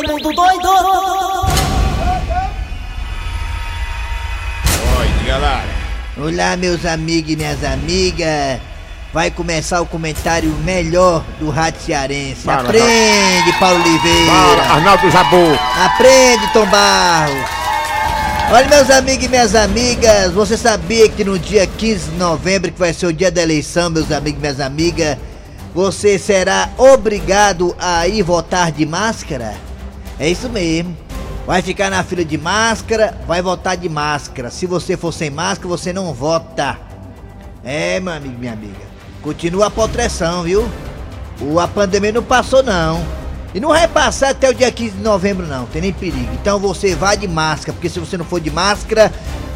Raimundo doido! Oi, diga lá. Olá, meus amigos e minhas amigas. Vai começar o comentário melhor do Rádio Cearense. Para, Aprende, Paulo Oliveira. Fala, Arnaldo Jabu. Aprende, Tom Barros. Olha, meus amigos e minhas amigas, você sabia que no dia 15 de novembro, que vai ser o dia da eleição, meus amigos e minhas amigas, você será obrigado a ir votar de máscara? É isso mesmo. Vai ficar na fila de máscara, vai votar de máscara. Se você for sem máscara, você não vota. É, meu amigo minha amiga. Continua a proteção, viu? O, a pandemia não passou, não. E não vai passar até o dia 15 de novembro, não. Tem nem perigo. Então você vai de máscara, porque se você não for de máscara,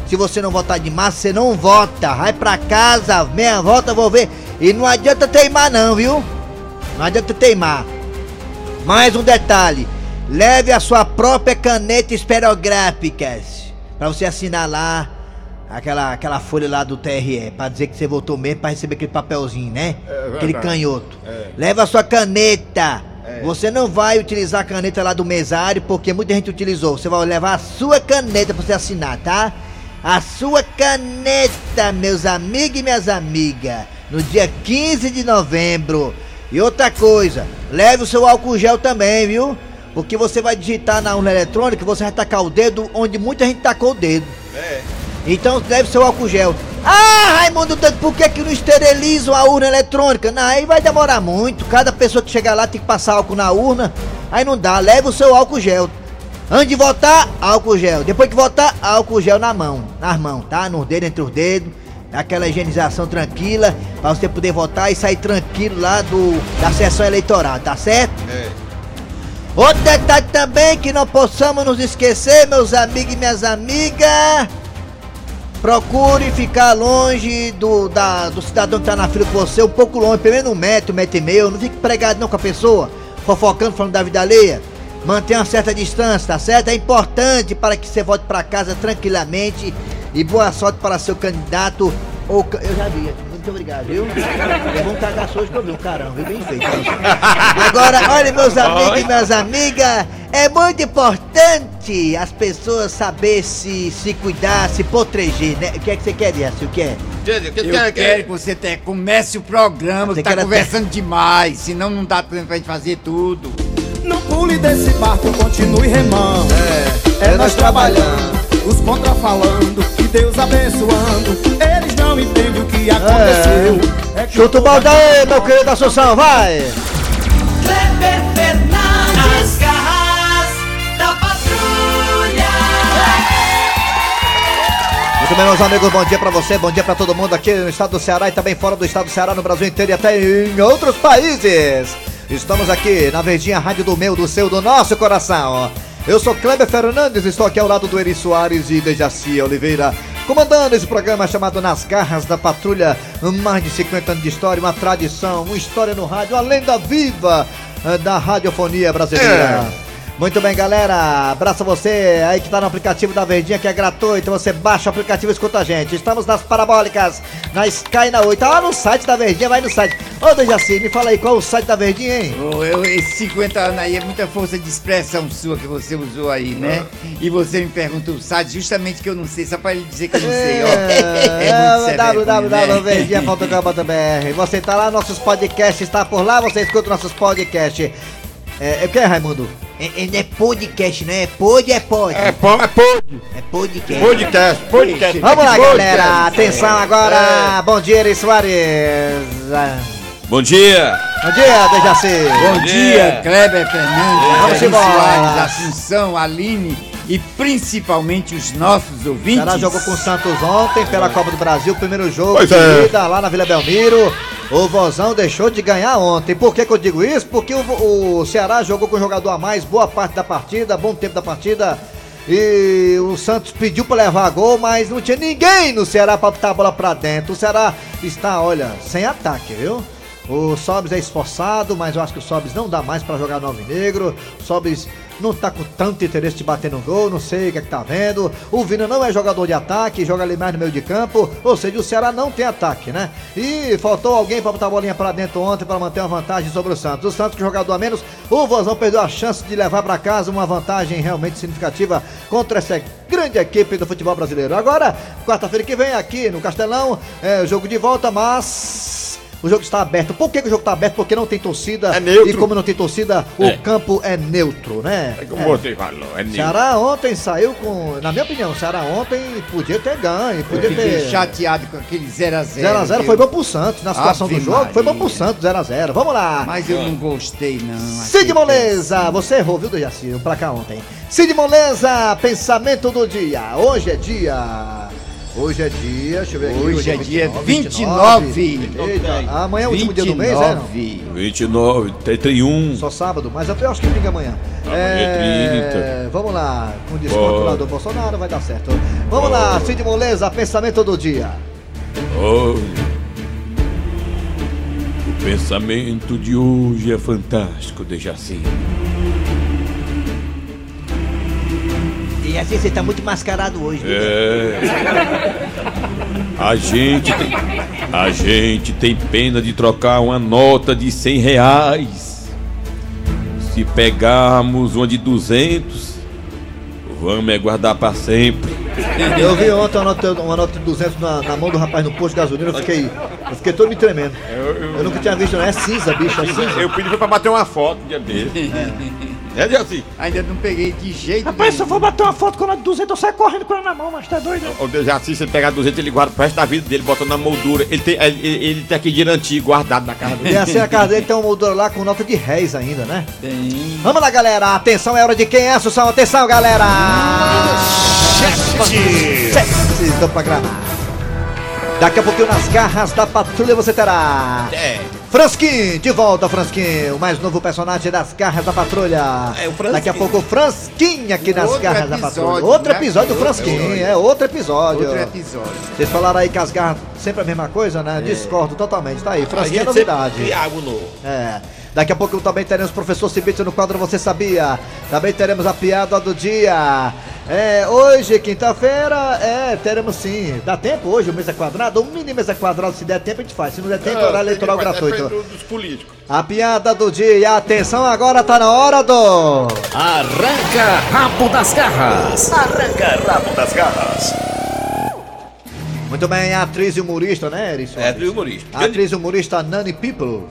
se você não votar de máscara, você não vota. Vai pra casa, meia volta, vou ver. E não adianta teimar, não, viu? Não adianta teimar. Mais um detalhe: leve a sua própria caneta esperográfica pra você assinar lá aquela, aquela folha lá do TRE, pra dizer que você votou mesmo, pra receber aquele papelzinho, né? É aquele verdade. canhoto. É. Leva a sua caneta. É. Você não vai utilizar a caneta lá do mesário, porque muita gente utilizou. Você vai levar a sua caneta pra você assinar, tá? A sua caneta, meus amigos e minhas amigas, no dia 15 de novembro. E outra coisa, leve o seu álcool gel também, viu? Porque você vai digitar na urna eletrônica, você vai tacar o dedo onde muita gente tacou o dedo. É. Então leve seu álcool gel. Ah, Raimundo, Doido, por que, que não esterilizam a urna eletrônica? Não, aí vai demorar muito. Cada pessoa que chegar lá tem que passar álcool na urna. Aí não dá, leve o seu álcool gel. Antes de votar, álcool gel. Depois que votar, álcool gel na mão. Nas mãos, tá? Nos dedos, entre os dedos. Aquela higienização tranquila. Pra você poder votar e sair tranquilo lá do, da sessão eleitoral, tá certo? É. Outro detalhe também que não possamos nos esquecer, meus amigos e minhas amigas. Procure ficar longe do, da, do cidadão que tá na fila com você, um pouco longe, pelo menos um metro, um metro e meio. Não fique pregado não com a pessoa, fofocando, falando da vida alheia. Mantenha uma certa distância, tá certo? É importante para que você volte para casa tranquilamente. E boa sorte para seu candidato. Ou, eu já vi. Muito obrigado, viu? Levou um cagaço hoje que eu vi um carão, viu? Bem feito. Agora, olha, meus amigos e minhas amigas, é muito importante as pessoas saber se, se cuidar, se proteger, né? O que é que você quer, Dias? O que é? Eu quer quero que você até comece o programa, Você tá conversando demais, senão não dá tempo pra gente fazer tudo. Não pule desse barco, continue remando. É, é nós trabalhando, os contra falando, e Deus abençoando. Eles não entendem o que aconteceu. É que Chuta o balde aí, meu querido Assunção, vai! Kleber Fernandes, as garras da patrulha. Muito bem, meus amigos, bom dia pra você, bom dia pra todo mundo aqui no estado do Ceará e também fora do estado do Ceará, no Brasil inteiro e até em outros países. Estamos aqui na Verdinha Rádio do meu, do seu, do nosso coração. Eu sou Kleber Fernandes, estou aqui ao lado do Eri Soares e Dejaci Oliveira, comandando esse programa chamado Nas Garras da Patrulha. Mais de 50 anos de história, uma tradição, uma história no rádio, uma lenda viva eh, da radiofonia brasileira. Muito bem, galera. Abraço a você aí que tá no aplicativo da Verdinha, que é gratuito. Você baixa o aplicativo e escuta a gente. Estamos nas parabólicas, na Sky na 8. Tá lá no site da Verdinha, vai no site. Ô, Dejaci, me fala aí qual é o site da Verdinha, hein? Ô, eu, esses 50 anos aí é muita força de expressão sua que você usou aí, né? E você me pergunta o site, justamente que eu não sei, só pra ele dizer que eu não sei, ó. É, sem vergonha, né? www.verdinha.com.br Você tá lá, nossos podcasts, está por lá, você escuta nossos podcasts. É, é o que, Raimundo? É, é, é podcast, né? É pod, é pod. É, po- é pod. É podcast. Podcast, podcast. Vamos lá, Podcast. galera. Atenção agora. Bom dia, Eri Soares. Bom dia! Bom dia, Dejaci. Bom dia, Kleber Fernandes, Vamos embora. Soares, Assunção, Aline e principalmente os nossos O ouvintes. Ceará jogou com o Santos ontem pela Copa do Brasil, primeiro jogo Pois de é. ida lá na Vila Belmiro. O Vozão deixou de ganhar ontem. Por que, que eu digo isso? Porque o, o Ceará jogou com o jogador a mais boa parte da partida, bom tempo da partida. E o Santos pediu para levar gol, mas não tinha ninguém no Ceará para botar a bola pra dentro. O Ceará está, olha, sem ataque, viu? O Sobis é esforçado, mas eu acho que o Sobis não dá mais pra jogar no Alvinegro. O Sobis não tá com tanto interesse de bater no gol, não sei o que é que tá vendo. O Vina não é jogador de ataque, joga ali mais no meio de campo. Ou seja, o Ceará não tem ataque, né? E faltou alguém pra botar a bolinha pra dentro ontem pra manter uma vantagem sobre o Santos. O Santos, que jogador a menos, o Vozão perdeu a chance de levar pra casa uma vantagem realmente significativa contra essa grande equipe do futebol brasileiro. Agora, quarta-feira que vem aqui no Castelão, é jogo de volta, mas. O jogo está aberto. Por que, que o jogo está aberto? Porque não tem torcida. É neutro. E como não tem torcida, o É. campo é neutro, né? É como É. você falou, é O neutro. Ceará ontem saiu com. Na minha opinião, o Ceará ontem podia ter ganho, podia Fiquei ter. chateado com aquele 0x0. 0x0 foi bom pro Santos. Na situação Ave do jogo, foi bom pro. Santos, 0x0. Vamos lá. Mas eu não gostei, não. Cid Moleza, você errou, viu, Dejaci? O placar ontem. Cid Moleza, pensamento do dia. Hoje é dia. Hoje é dia, deixa eu ver aqui. Hoje é dia 29. 29. Eita, amanhã é o último dia do mês, é? Não? 29. 29, 31. Só sábado, mas eu acho que pinga amanhã. Amanhã é 30. Vamos lá, com desconto Bora. lá do Bolsonaro vai dar certo. Vamos lá, Cid Moleza, pensamento do dia. Olha, o pensamento de hoje é fantástico, Dejaci. E assim você tá muito mascarado hoje. É. A gente tem, a gente tem pena de trocar uma nota de 100 reais. Se pegarmos uma de 200, vamos é guardar para sempre. Eu vi ontem uma nota, uma nota de 200 na, na mão do rapaz no posto de gasolina, eu fiquei, eu fiquei todo me tremendo. Eu nunca tinha visto, não. É cinza, bicho, é cinza. Eu pedi pra bater uma foto um dia dele. É, Dejaci? Ainda não peguei de jeito Rapaz, se eu nenhum. for bater uma foto com ela de 200, eu saio correndo com ela na mão, mas tá doido? O Dejaci, se ele pegar 200, ele guarda pro resto da vida dele, bota na moldura. Ele tem, ele, ele- ele tem aquele dinheiro antigo guardado na casa dele. E assim a casa dele tem uma moldura lá com nota de réis ainda, né? Tem. Vamos lá, galera. Atenção, é hora de quem é, Sussão. Atenção, galera. Sete do programa. Daqui a pouquinho nas garras da patrulha você terá. É. Franskin, de volta, Franskin, o mais novo personagem das garras da patrulha. É, o Franskin. Daqui a pouco o Franskin aqui nas Outro garras da episódio, patrulha. Outro né? episódio do Outro Franskin, é outro episódio. Outro episódio. Vocês falaram aí que as garras sempre a mesma coisa, né? Discordo totalmente. Tá aí, Franskin é novidade. Thiago novo. É. Daqui a pouco também teremos o professor Cibite no quadro Você Sabia. Também teremos a piada do dia. É, hoje, quinta-feira, é, teremos sim. Dá tempo hoje, o mesa quadrada? Um mini mesa quadrada, se der tempo a gente faz. Se não der tempo, É, horário eleitoral gratuito. dos políticos. A piada do dia. Atenção, agora tá na hora do. Arranca rabo das garras. Arranca rabo das garras. Muito bem, a atriz e humorista, né, Erison? É, do humorista. A atriz e humorista Nani People.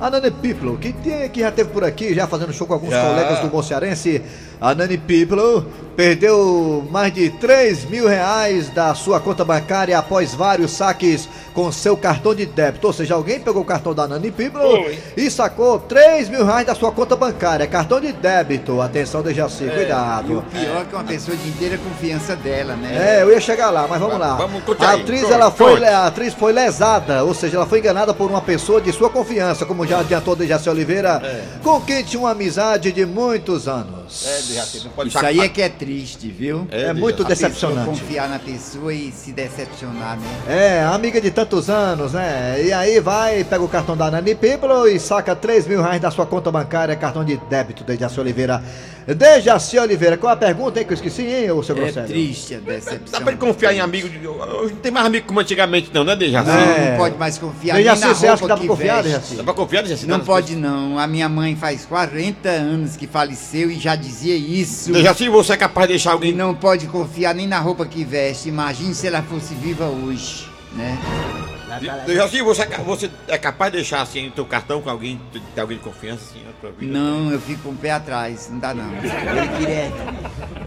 A Nani People, que, tem, que já teve por aqui, já fazendo show com alguns Já. colegas do Mocearense. A Nani People perdeu mais de 3 mil reais da sua conta bancária após vários saques com seu cartão de débito. Ou seja, alguém pegou o cartão da Nani People Foi. e sacou 3 mil reais da sua conta bancária. Cartão de débito. Atenção, Dejaci, E o cuidado. pior é que é uma pessoa de inteira confiança dela, né? É, eu ia chegar lá, mas vamos lá. Vamos a aí. atriz, Conte, ela foi, a atriz foi lesada, ou seja, ela foi enganada por uma pessoa de sua confiança, como já adiantou Dejaci Oliveira, com quem tinha uma amizade de muitos anos. É, Dejaci, não pode Isso aí é que é triste, viu? É, É, muito A decepcionante. confiar na pessoa e se decepcionar, né? É, amiga de tantos anos, né? E aí vai, pega o cartão da Nani People e saca 3 mil reais da sua conta bancária, cartão de débito, Dejaci Oliveira. Dejaci Oliveira, qual a pergunta aí que eu esqueci, hein, ô seu É Grosselho? triste a Dá decepção. pra ele confiar em amigo de. Hoje não tem mais amigo como antigamente, não, né, Dejaci? Não, É. não pode mais confiar Dejaci, nem na você acha que dá roupa pra que confiar, veste. Dejaci? Dá pra confiar, Dejaci? Não pode não. A minha mãe faz 40 anos que faleceu e já dizia isso. Dejaci, você é capaz de deixar E alguém. não pode confiar nem na roupa que veste. Imagine se ela fosse viva hoje, né? Dejaci, você, é você é capaz de deixar assim o teu cartão com alguém, de alguém de confiança assim na tua vida? Não, eu fico com o pé atrás. Não dá não. Ele direto.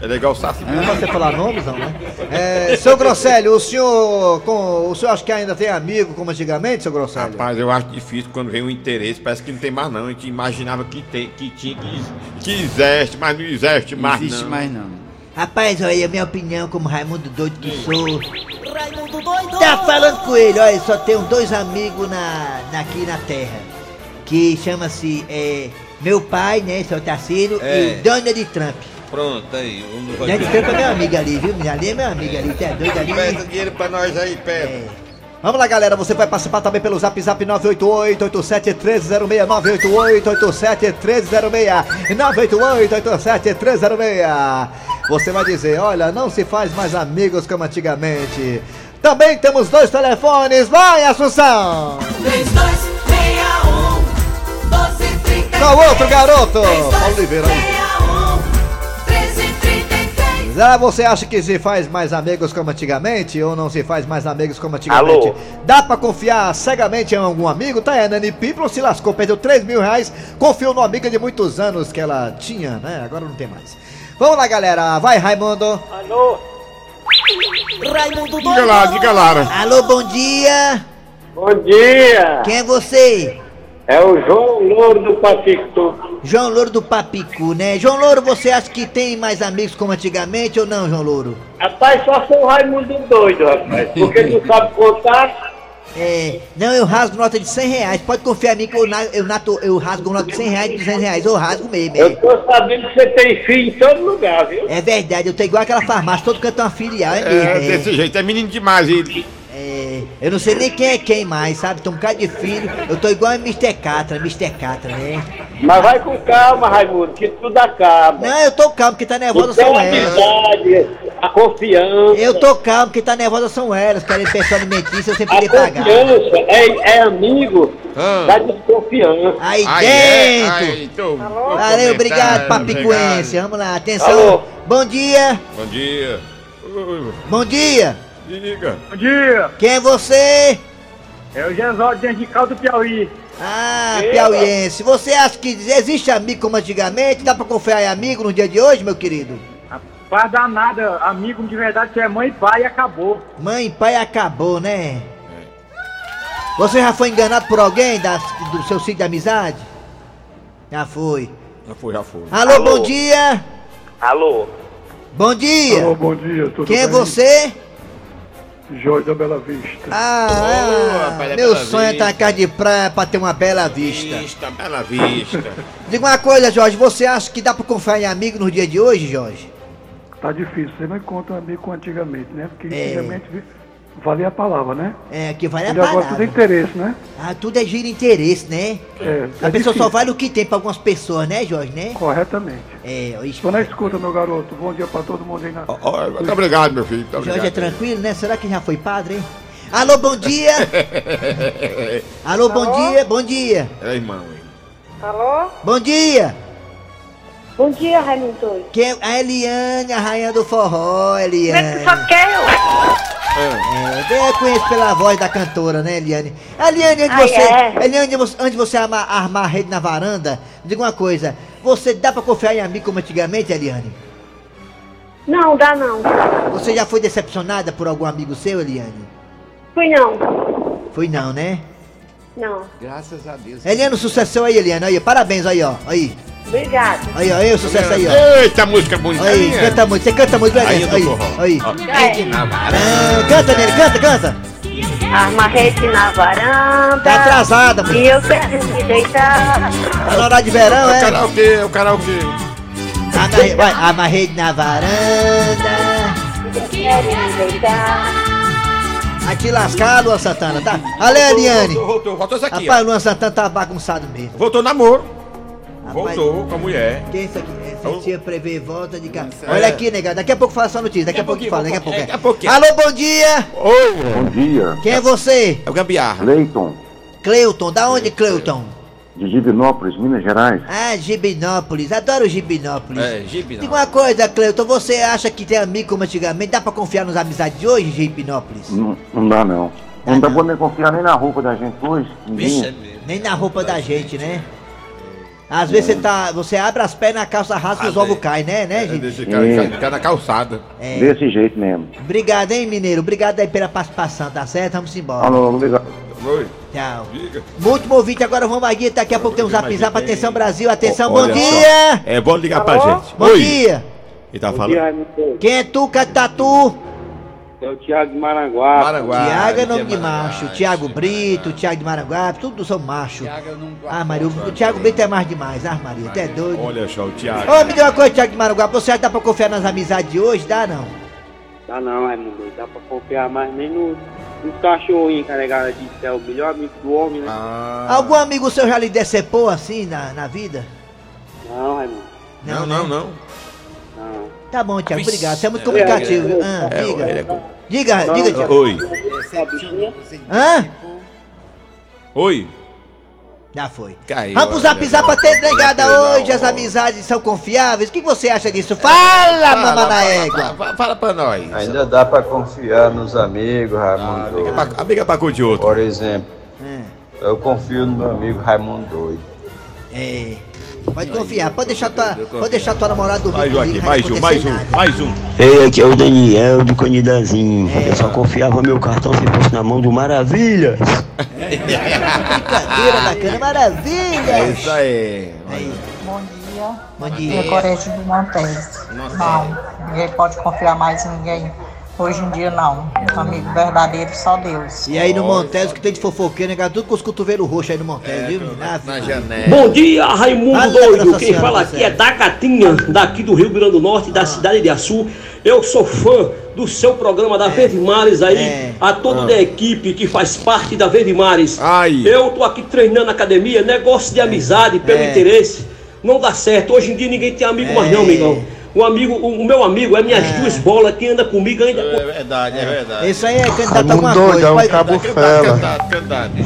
É legal o Saci. Não pode você falar nomes, não, né? É, seu Grosselio, o senhor, com, o senhor acha que ainda tem amigo como antigamente, seu Grosselio? Rapaz, eu acho difícil quando vem o interesse, parece que não tem mais não. A gente imaginava que, tem, que tinha, que, que existe, mas não existe Não mais existe não. mais não. Rapaz, olha, a minha opinião como Raimundo doido que sou. Raimundo doido! Tá falando com ele, olha, só tenho dois amigos na, na- aqui na terra. Que chama-se é, meu pai, né, seu Tarcísio, É. e Donald Trump. Pronto, aí. Vamos Donald Trump é meu amigo ali, viu? Ali é meu amigo ali, tá doido ali. Peça dinheiro pra nós aí, É. Pedro. Vamos lá, galera. Você vai participar também pelo zap zap 988-87-1306. 988-87-1306. 988-87-1306. Você vai dizer: olha, não se faz mais amigos como antigamente. Também temos dois telefones. Vai, Assunção! 3261 1233 Qual outro garoto? Oliveira. aí. 1333 Ah, você acha que se faz mais amigos como antigamente ou não se faz mais amigos como antigamente? Alô? Dá pra confiar cegamente em algum amigo? Tá, a Nani People se lascou, perdeu 3 mil reais, confiou numa amiga de muitos anos que ela tinha, né? Agora não tem mais. Vamos lá, galera. Vai, Raimundo. Alô? Raimundo Diga lá, diga Lara. Alô, bom dia. Bom dia! Quem é você? É o João Louro do Papicu. João Louro do Papicu, né? João Louro, você acha que tem mais amigos como antigamente ou não, João Louro? Rapaz, só sou o Raimundo doido, rapaz. Porque não sabe contar. É, não, eu rasgo nota de 100 reais. Pode confiar em mim que eu, eu, nato, eu rasgo nota de 100 reais, de 200 reais. Eu rasgo mesmo. Eu É, tô sabendo que você tem filho em todo lugar, viu? é verdade, eu tô igual aquela farmácia, todo canto tem uma filial, é mesmo. É, É, desse jeito, é menino demais ele. é, eu não sei nem quem é quem mais, sabe? Tem um bocado de filho. Eu tô igual a Mr. Catra, Mr. Catra, né? Mas vai com calma, Raimundo, que tudo acaba. Não, eu tô calmo, que tá nervosa Então são a elas. amizade, a confiança. Eu tô calmo, que tá nervosa são elas. Querem pensão alimentícia sem A poder pagar. confiança é, é amigo Ah. da desconfiança. Aí Ai, é, dentro! ai, tô- tô Valeu, obrigado, Papicuense. Vamos lá, atenção. Alô? Bom dia, Bom dia. Bom dia. Diga. Bom dia, Quem é você? é o Gesol de Angical do Piauí. Ah, piauiense. Você acha que existe amigo como antigamente? Dá pra confiar em amigo no dia de hoje, meu querido? Rapaz, dá nada, amigo de verdade que é mãe e pai e acabou. Mãe e pai acabou, né? Você já foi enganado por alguém da- do seu sítio de amizade? Já foi. Já foi, já foi. Alô, Alô? bom dia. Alô? Bom dia. bom dia, tudo Quem é você? Jorge da Bela Vista. Ah, ah, é meu Bela sonho é estar Vista. na casa de praia pra ter uma bela vista. Vista, bela vista. Diga uma coisa, Jorge, você acha que dá pra confiar em amigo no dia de hoje, Jorge? Tá difícil, você não encontra amigo com antigamente, né? Porque É. antigamente valia a palavra, né? É, que vale a E agora tudo é palavra. interesse, né? Ah, tudo é gira interesse, né? É, A é pessoa só difícil. vale o que tem pra algumas pessoas, né, Jorge, né? Corretamente. É, isso. Tô na escuta, meu garoto. Bom dia pra todo mundo aí na. Ó, ó, Muito obrigado, meu filho. Muito Jorge obrigado. é tranquilo, né? Será que já foi padre, hein? Alô, bom dia! Alô, bom dia, bom dia! É irmão, hein? Alô? Bom dia! Bom dia, Raimundo. Quem? A Eliane, a rainha do forró, Eliane. Só quer eu? É, eu conheço pela voz da cantora, né, Eliane? Eliane, antes de Ah, você, é? Eliane, antes de você- armar, armar a rede na varanda, diga uma coisa. Você dá pra confiar em amigo como antigamente, Eliane? Não, dá não. Você já foi decepcionada por algum amigo seu, Eliane? Fui não. Foi não, né? Não. Graças a Deus. Eliane, sucesso aí, Eliane. Aí, parabéns aí, ó. Aí. Obrigada. Aí, ó, aí, o sucesso aí, ó. Eita, música bonita. Aí, canta muito. Você canta muito, né, Aí, eu Aí, aí. É. Ah, canta nele, canta, canta. Arma rede na varanda. Tá atrasada, E mulher. eu quero me deitar. Tá na hora de verão, É o é? karaokê, é o karaokê. Amarre, vai, amarrei na varanda. Quero me deitar. Vai te lascar, Luan Santana, tá? Ale, Eliane. Voltou, voltou, voltou isso aqui, Rapaz, o Luan Santana tá bagunçado mesmo. ó. Voltou namoro. Voltou com a mulher. Quem é isso aqui? Essa Ô. tia prevê volta de casa. É. Olha aqui, negado. Daqui a pouco fala sua notícia. Daqui a pouco fala, daqui a pouco. Daqui a pouquinho. Alô, bom dia. Oi. Bom dia, Quem é você? É o Gambiarra. Leiton, Cleuton. Da onde, Cleuton? de Divinópolis, Minas Gerais. Ah, Gibinópolis. Adoro Gibinópolis. É, Gibi Diga uma coisa, Cleuton. Você acha que tem amigo como antigamente? Dá pra confiar nas amizades de hoje, Gibinópolis? Não, não dá não. Dá Não dá pra nem confiar nem na roupa da gente hoje. Ninguém. Nem na roupa da gente, né? Às vezes você tá. Você abre as pernas, a calça rasga e os ovos é. caem, né, né, É, gente? Deixa o cara, É. ficar na calçada. É. Desse jeito mesmo. Obrigado, hein, mineiro? Obrigado aí pela participação, tá certo? Vamos embora. Alô, obrigado. Oi. Tchau. Diga. Último ouvinte, agora vamos aqui. Daqui a pouco tem um zap zap. Atenção, Brasil. Atenção, bom só. dia. É bom ligar pra gente. Bom Oi. dia. Ele tá Bom falando. Quem é tu, Catatu? É o Thiago de Maranguá. Maranguá. Tiago é nome de macho. Tiago Brito, Tiago de Maranguá, tudo são macho. Ah, Maria, o Tiago Brito é mais demais. Ah, Maria, até doido. Olha só, o Thiago. Ô, me diga uma coisa, Tiago de Maranguá. Você acha que dá pra confiar nas amizades de hoje? Dá não? Dá não, Raimundo. Dá pra confiar mais nem no, os cachorrinhos carregados de é o melhor amigo do homem, né? Algum amigo seu já lhe decepou assim na, na vida? Não, Raimundo. Não, não, não. Não. Tá bom, Tiago, obrigado. Você é muito é, comunicativo. é, Ah, é, diga. ele é Diga, Não, diga. Tiago. Oi. Essa é a bichinha? Hã? Oi. Já foi. Caiu, Vamos olha, zap zap pra ter negada Não, hoje, as amizades são confiáveis. O que você acha disso? Fala, mamãe na égua. Fala, fala pra nós. Ainda dá pra confiar nos amigos, Raimundo Amiga Doido. pra, amiga pra de outro. Por exemplo, É. eu confio no meu amigo Raimundo Doido. É. Pode confiar, pode deixar tua, pode deixar tua namorada dormir Mais um aqui, mais um, mais um, mais um. Ei, aqui é o Daniel do Canidazinho. Eu só confiava meu cartão se fosse na mão do Maravilha. Brincadeira bacana, maravilha. É isso aí. Bom dia. Bom dia. é Corete do Montes. Não, ninguém pode confiar mais em ninguém. Hoje em dia não. Amigo verdadeiro, só Deus. E aí no Montes, o que tem de fofoqueiro, negado tudo com os cotovelos roxos aí no Montes, viu? menina? Ave Na Maria. janela. Bom dia, Raimundo Fala, Doido. Quem Senhora fala do aqui é da Gatinha, daqui do Rio Grande do Norte, da cidade de Açu. Eu sou fã do seu programa da Verde Mares aí, É. a toda a equipe que faz parte da Verde Mares. Ai. Eu tô aqui treinando na academia, negócio de amizade, pelo É. interesse. Não dá certo. Hoje em dia ninguém tem amigo mais não, É. amigão. O amigo, o, o meu amigo é minhas duas bolas que anda comigo ainda. É verdade, é verdade. Isso aí é candidato a Raimundo alguma Doido, coisa. é um cabo fela.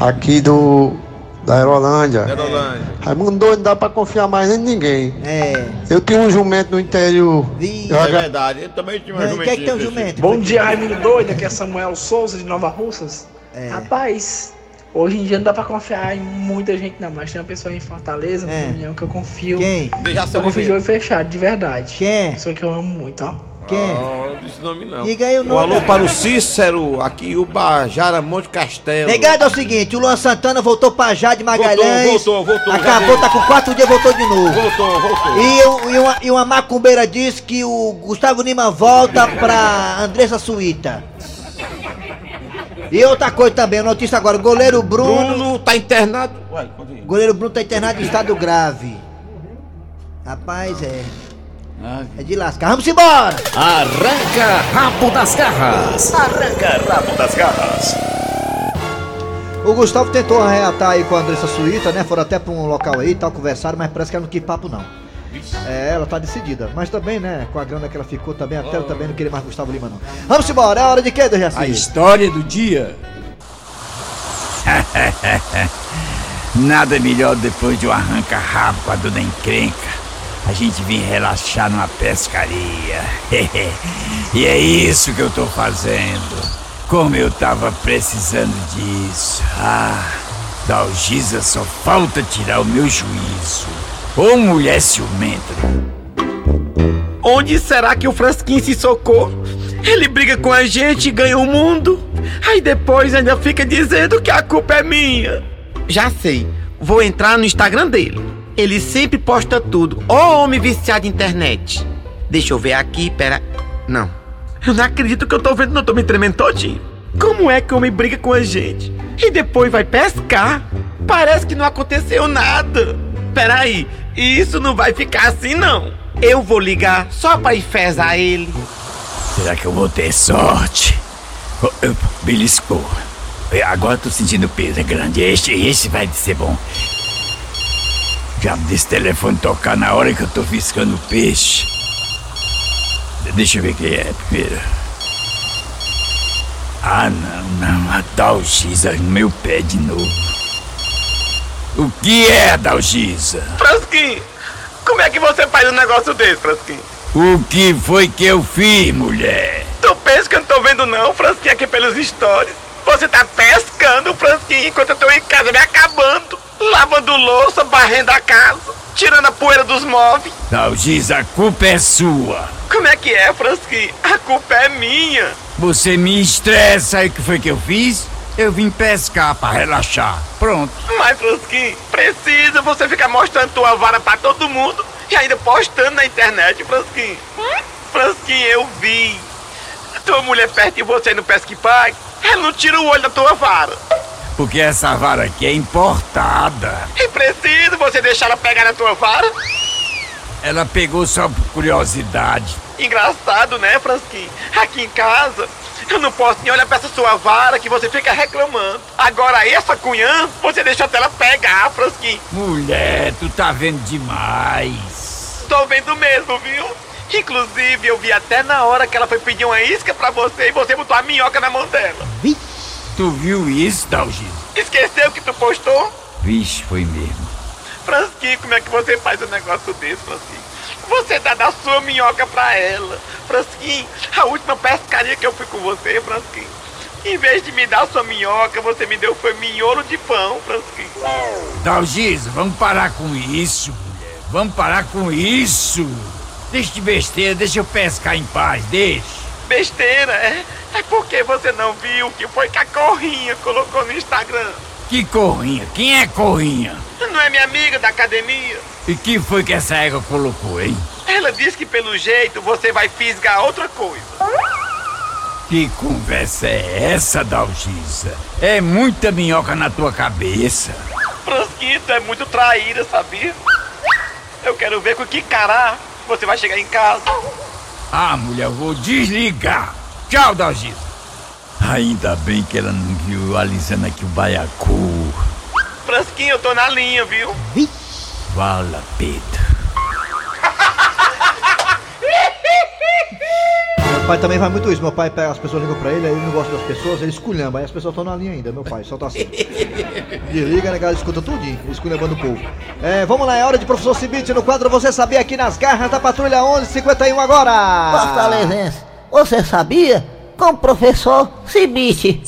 Aqui do. da Aerolândia. Aerolândia. Raimundo Doido não dá pra confiar mais em ninguém. É. Eu tinha um jumento no interior. Vi- Eu É verdade. Eu também tinha uma Não, e Quem é que tem um jumento? Bom dia, Raimundo Doido. Aqui é Samuel Souza de Nova Russas. É. Rapaz, hoje em dia não dá pra confiar em muita gente, não. Mas tem uma pessoa em Fortaleza, É. reunião, que eu confio. Quem? Eu confio de olho fechado, de verdade. Quem? Pessoa que eu amo muito, ó. Quem? Não, não disse nome não. Diga aí o Um nome. alô para o Cícero, aqui o Bajara Monte Castelo. Negado é o seguinte, o Luan Santana voltou pra Jade Magalhães. Voltou, voltou, voltou, Acabou, tá com quatro dias, voltou de novo. Voltou, voltou. E, e uma, e uma macumbeira disse que o Gustavo Lima volta pra Andressa Suíta. E outra coisa também, notícia agora, o goleiro Bruno. Bruno tá internado. Aí. Goleiro Bruno tá internado em estado grave. Rapaz, é. É de lascar. Vamos embora! Arranca rabo das garras. Arranca rabo das garras. O Gustavo tentou arreatar aí com a Andressa Suíta, né? Foram até pra um local aí e tal, conversaram, mas parece que ela não quis papo não. É, ela tá decidida. Mas também, né, com a grana que ela ficou também, até ela também não queria mais Gustavo Lima não. Vamos embora, é hora de quê, Dejaci? A história do dia. Nada melhor depois de um arranca-rabo com a dona encrenca. A gente vir relaxar numa pescaria. e é isso que eu tô fazendo. Como eu tava precisando disso. Ah, Dalgisa só falta tirar o meu juízo. Ô mulher ciumenta. Onde será que o Frasquinho se socou? Ele briga com a gente e ganha o mundo. Aí depois ainda fica dizendo que a culpa é minha. Já sei, vou entrar no Instagram dele. Ele sempre posta tudo. Ó homem viciado em internet. Deixa eu ver aqui, pera. Não. Eu não acredito que eu tô vendo, não tô me tremendo todinho. Como é que o homem briga com a gente? E depois vai pescar? Parece que não aconteceu nada. Peraí, isso não vai ficar assim não. Eu vou ligar só pra enfesar ele. Será que eu vou ter sorte? Oh, eu- Beliscou. Eh, Agora tô sentindo peso é grande. Este, este vai ser bom. Já desse telefone tocar na hora que eu tô fiscando o peixe. Deixa eu ver quem é primeiro. Ah, não, não. A Dalgisa no meu pé de novo. O que é, Dalgisa? Frasquinho, como é que você faz um negócio desse, Frasquinho? O que foi que eu fiz, mulher? Tu pensa que eu não tô vendo não, Frasquinho, aqui pelos stories. Você tá pescando, Frasquinho, enquanto eu tô em casa me acabando. Lavando louça, varrendo a casa, tirando a poeira dos móveis. Dalgisa, a culpa é sua. Como é que é, Frasquinho? A culpa é minha. Você me estressa. E o que foi que eu fiz? Eu vim pescar pra relaxar. Pronto. Mas, Frasquinho, precisa você ficar mostrando tua vara pra todo mundo e ainda postando na internet, Frasquinho. Hum? Frasquinho, eu vi. Tua mulher perto de você no Pesque Pai, ela não tira o olho da tua vara. Porque essa vara aqui é importada. E precisa você deixar ela pegar na tua vara? Ela pegou só por curiosidade. Engraçado, né, Frasquinho? Aqui em casa, Eu não posso nem olhar pra essa sua vara que você fica reclamando. Agora essa cunhã, você deixa até ela pegar, Frasquinho. Mulher, tu tá vendo demais. Tô vendo mesmo, viu? Inclusive, eu vi até na hora que ela foi pedir uma isca pra você e você botou a minhoca na mão dela. Tu viu isso, Dalgisa? Esqueceu que tu postou? Vixe, foi mesmo. Frasquinho, como é que você faz um negócio desse, Frasquinho? Você dá da sua minhoca pra ela. Frasquinho, a última pescaria que eu fui com você, Frasquinho. Em vez de me dar sua minhoca, você me deu foi miolo de pão, Frasquinho. Dalgisa, vamos parar com isso, mulher. Vamos parar com isso. Deixa de besteira, deixa eu pescar em paz, deixa. Besteira, é? É porque você não viu o que foi que a Corrinha colocou no Instagram. Que corrinha? Quem é corrinha? Não é minha amiga da academia? E que foi que essa égua colocou, hein? Ela disse que pelo jeito você vai fisgar outra coisa. Que conversa é essa, Dalgisa? É muita minhoca na tua cabeça. Frasquito é muito traíra, sabia? Eu quero ver com que cará você vai chegar em casa. Ah, mulher, eu vou desligar. Tchau, Dalgisa. Ainda bem que ela não viu alisando aqui o baiacu. Frasquinho, eu tô na linha, viu? Fala, Pedro. Meu pai também vai muito isso. Meu pai pega, as pessoas ligam pra ele, aí ele não gosta das pessoas, ele esculhamba. Aí as pessoas estão na linha ainda, meu pai, só tá assim. Desliga, né, galera? Escuta tudinho, esculhambando o povo. É, vamos lá, é hora de professor Cibite no quadro Você Sabia aqui nas garras da Patrulha 1151 agora. Fortalezense, você sabia? Com o professor Cibite.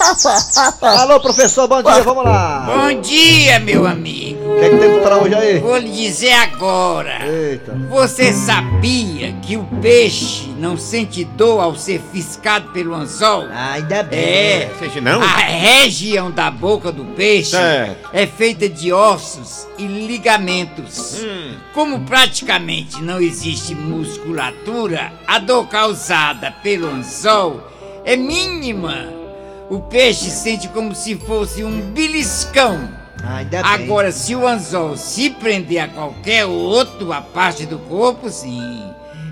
Alô, professor, bom dia, vamos lá. Bom dia, meu amigo. O que é que temos pra hoje aí? Vou lhe dizer agora. Eita. Você sabia que o peixe não sente dor ao ser fiscado pelo anzol? ainda bem. É. Sente não? A região da boca do peixe Certo. é feita de ossos e ligamentos. Hum. Como praticamente não existe musculatura, a dor causada pelo anzol é mínima. O peixe sente como se fosse um beliscão. Ainda bem. Agora, se o anzol se prender a qualquer outra parte do corpo, sim,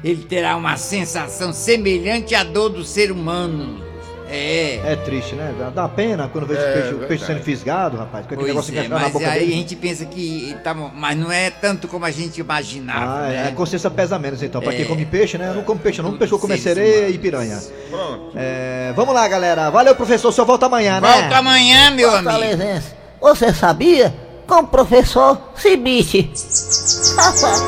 ele terá uma sensação semelhante à dor do ser humano. É. É triste, né? Dá, dá pena quando vê É, peixe, o peixe sendo fisgado, rapaz. Com aquele Pois negócio é, na mas boca aí dele. a gente pensa que tá, mas não é tanto como a gente imaginava, Ah, é, né? a consciência pesa menos então. Pra quem É. come peixe, né? Eu não como peixe, não. Peixe eu comer Seres sereia e piranha. Pronto. É, vamos lá, galera. Valeu, professor. O senhor volta amanhã, né? Volta amanhã, meu amigo. Fortalezense, você sabia? Com o professor Cibite.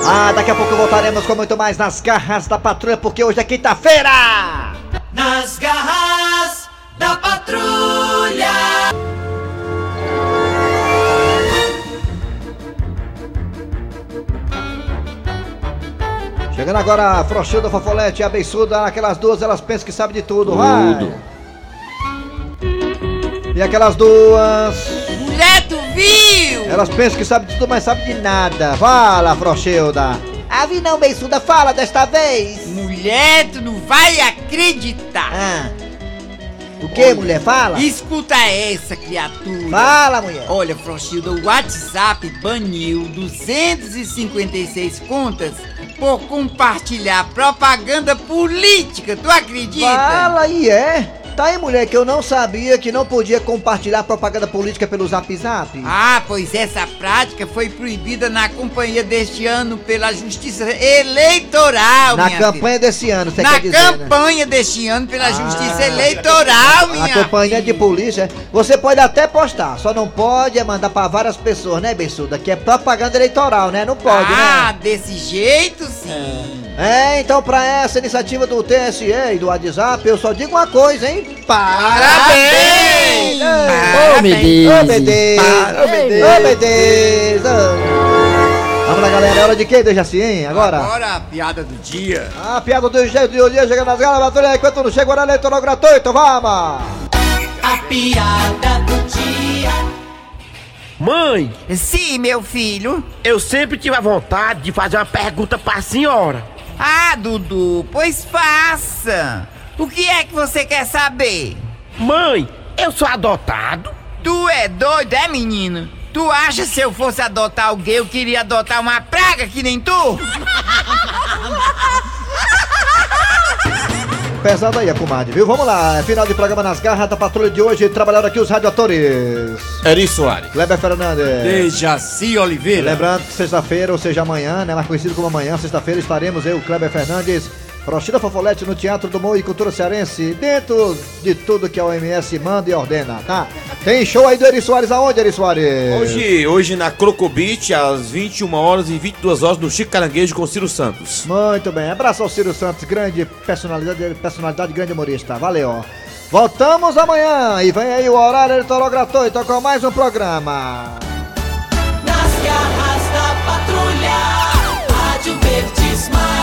Ah, daqui a pouco voltaremos com muito mais nas garras da patrulha, porque hoje é quinta-feira! Nas garras da patrulha. Chegando agora a Frouxilda, Fofolete e a Beiçuda, aquelas duas, elas pensam que sabem de tudo, vai! Tudo. E aquelas duas? Elas pensam que sabem de tudo, mas sabem de nada. Fala, Frouxilda! Ave não, Beiçuda, fala desta vez! Mulher, tu não vai acreditar. Ah. O que, mulher? Fala! Escuta essa, criatura. Fala, mulher! Olha, Frouxilda, o WhatsApp baniu 256 contas por compartilhar propaganda política. Tu acredita? Fala aí, é? Tá aí, mulher, que eu não sabia que não podia compartilhar propaganda política pelo Zap Zap. Ah, pois essa prática foi proibida na companhia deste ano pela Justiça Eleitoral, Na minha campanha desse ano, você filha. Na quer dizer, né? campanha deste ano pela Ah. Justiça Eleitoral, minha A campanha de polícia, você pode até postar, só não pode é mandar pra várias pessoas, né, Bensuda? Que é propaganda eleitoral, né? Não pode, ah, né? desse jeito sim. É, então pra essa iniciativa do TSE e do WhatsApp, eu só digo uma coisa, hein? Parabéns! Parabéns! Meu Deus! Ô. Vamos lá, galera, é hora de quê, Dejaci, hein? Agora? Agora a piada do dia. A piada do jeito de hoje chega nas galas, batalha enquanto não chega o horário eleitoral gratuito, vamos! A piada do dia. Mãe, Sim, meu filho. eu sempre tive a vontade de fazer uma pergunta pra senhora. Ah, Dudu, pois faça. O que é que você quer saber? Mãe, eu sou adotado? Tu é doido, é, menino? Tu acha se eu fosse adotar alguém, eu queria adotar uma praga que nem tu? Pesado aí a comadre, viu? Vamos lá, é final de programa nas garras da patrulha de hoje. Trabalharam aqui os radioatores. Eri Soares. Kleber Fernandes. Dejaci Oliveira. Lembrando que sexta-feira, ou seja, amanhã, né? Mais conhecido como amanhã, sexta-feira, estaremos eu, Kleber Fernandes, Rochida Fofolete no Teatro do Morro e Cultura Cearense, dentro de tudo que a OMS manda e ordena, tá? Tem show aí do Eri Soares, aonde, Eri Soares? Hoje, hoje na Crocobit, às 21 horas e 22 horas, no Chico Caranguejo com Ciro Santos. Muito bem, abraço ao Ciro Santos, grande personalidade, personalidade grande humorista, valeu. Voltamos amanhã e vem aí o horário eleitoral gratuito com mais um programa. Nas garras da patrulha, Rádio Verdes Mar.